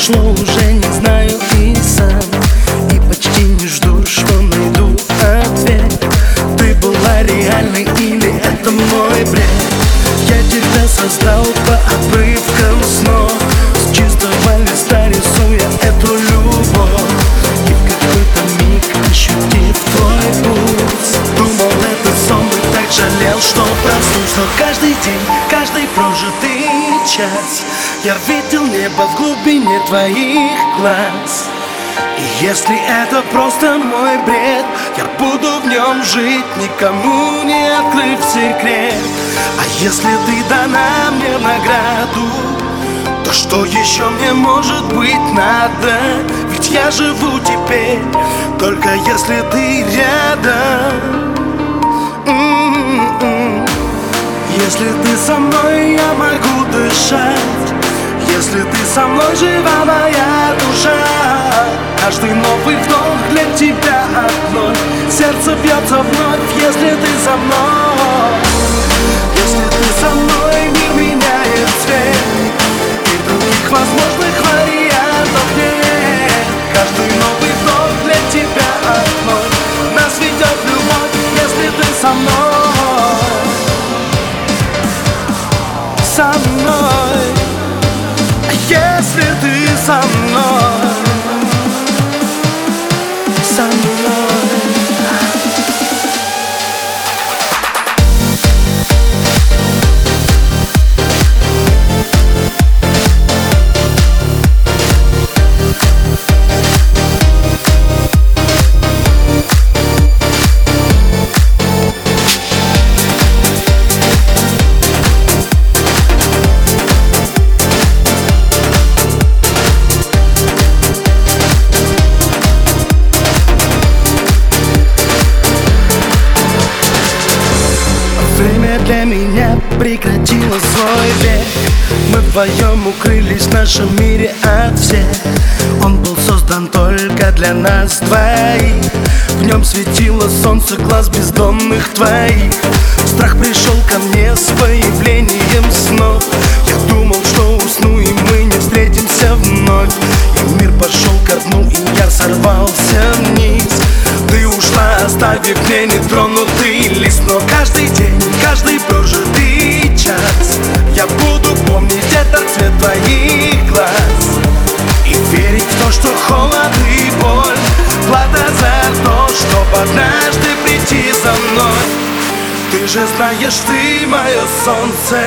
прошло, уже не знаю и сам. И почти не жду, что найду ответ. Ты была реальной или это мой бред? Я тебя создал по обрывкам снов. С чистого листа рисуя эту любовь. И в какой-то миг ощутив твой пульс. Думал это сон и так жалел, что проснулся каждый день, каждый прожитый час Я видел небо в глубине твоих глаз и если это просто мой бред Я буду в нем жить, никому не открыв секрет А если ты дана мне награду То что еще мне может быть надо? Ведь я живу теперь, только если ты рядом м-м-м. Если ты со мной, я могу со мной, жива моя душа. Каждый новый вдох для тебя одной. Сердце бьется вновь, если ты со мной ты со прекратила свой век. Мы вдвоем укрылись в нашем мире от всех. Он был создан только для нас двоих. В нем светило солнце глаз бездомных твоих. Страх пришел ко мне с появлением оставив мне нетронутый лист Но каждый день каждый прожитый час. Я буду помнить этот цвет твоих глаз И верить в то, что холод и боль Плата за то, чтоб однажды прийти за мной. Ты же знаешь, ты мое солнце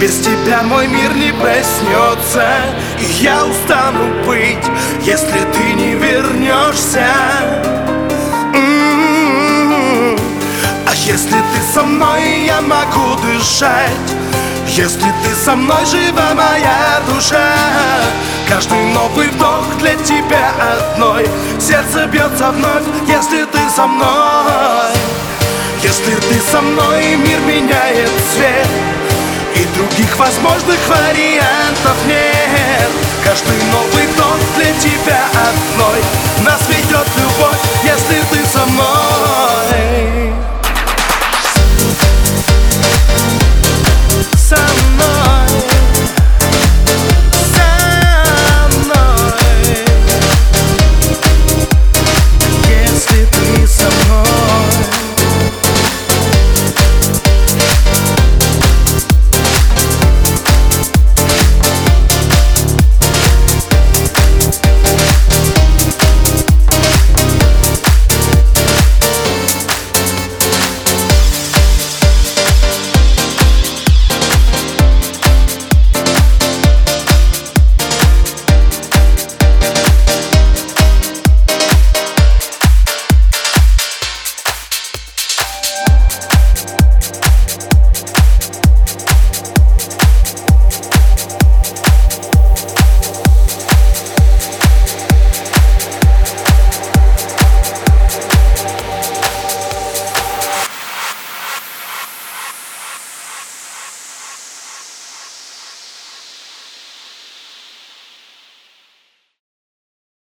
без тебя мой мир не проснется И я устану быть, если ты не вернешься Если ты со мной, я могу дышать. Если ты со мной, жива моя душа. Каждый новый вдох для тебя одной. Сердце бьется вновь, если ты со мной. Если ты со мной, мир меняет цвет. И других возможных вариантов нет. Каждый новый вдох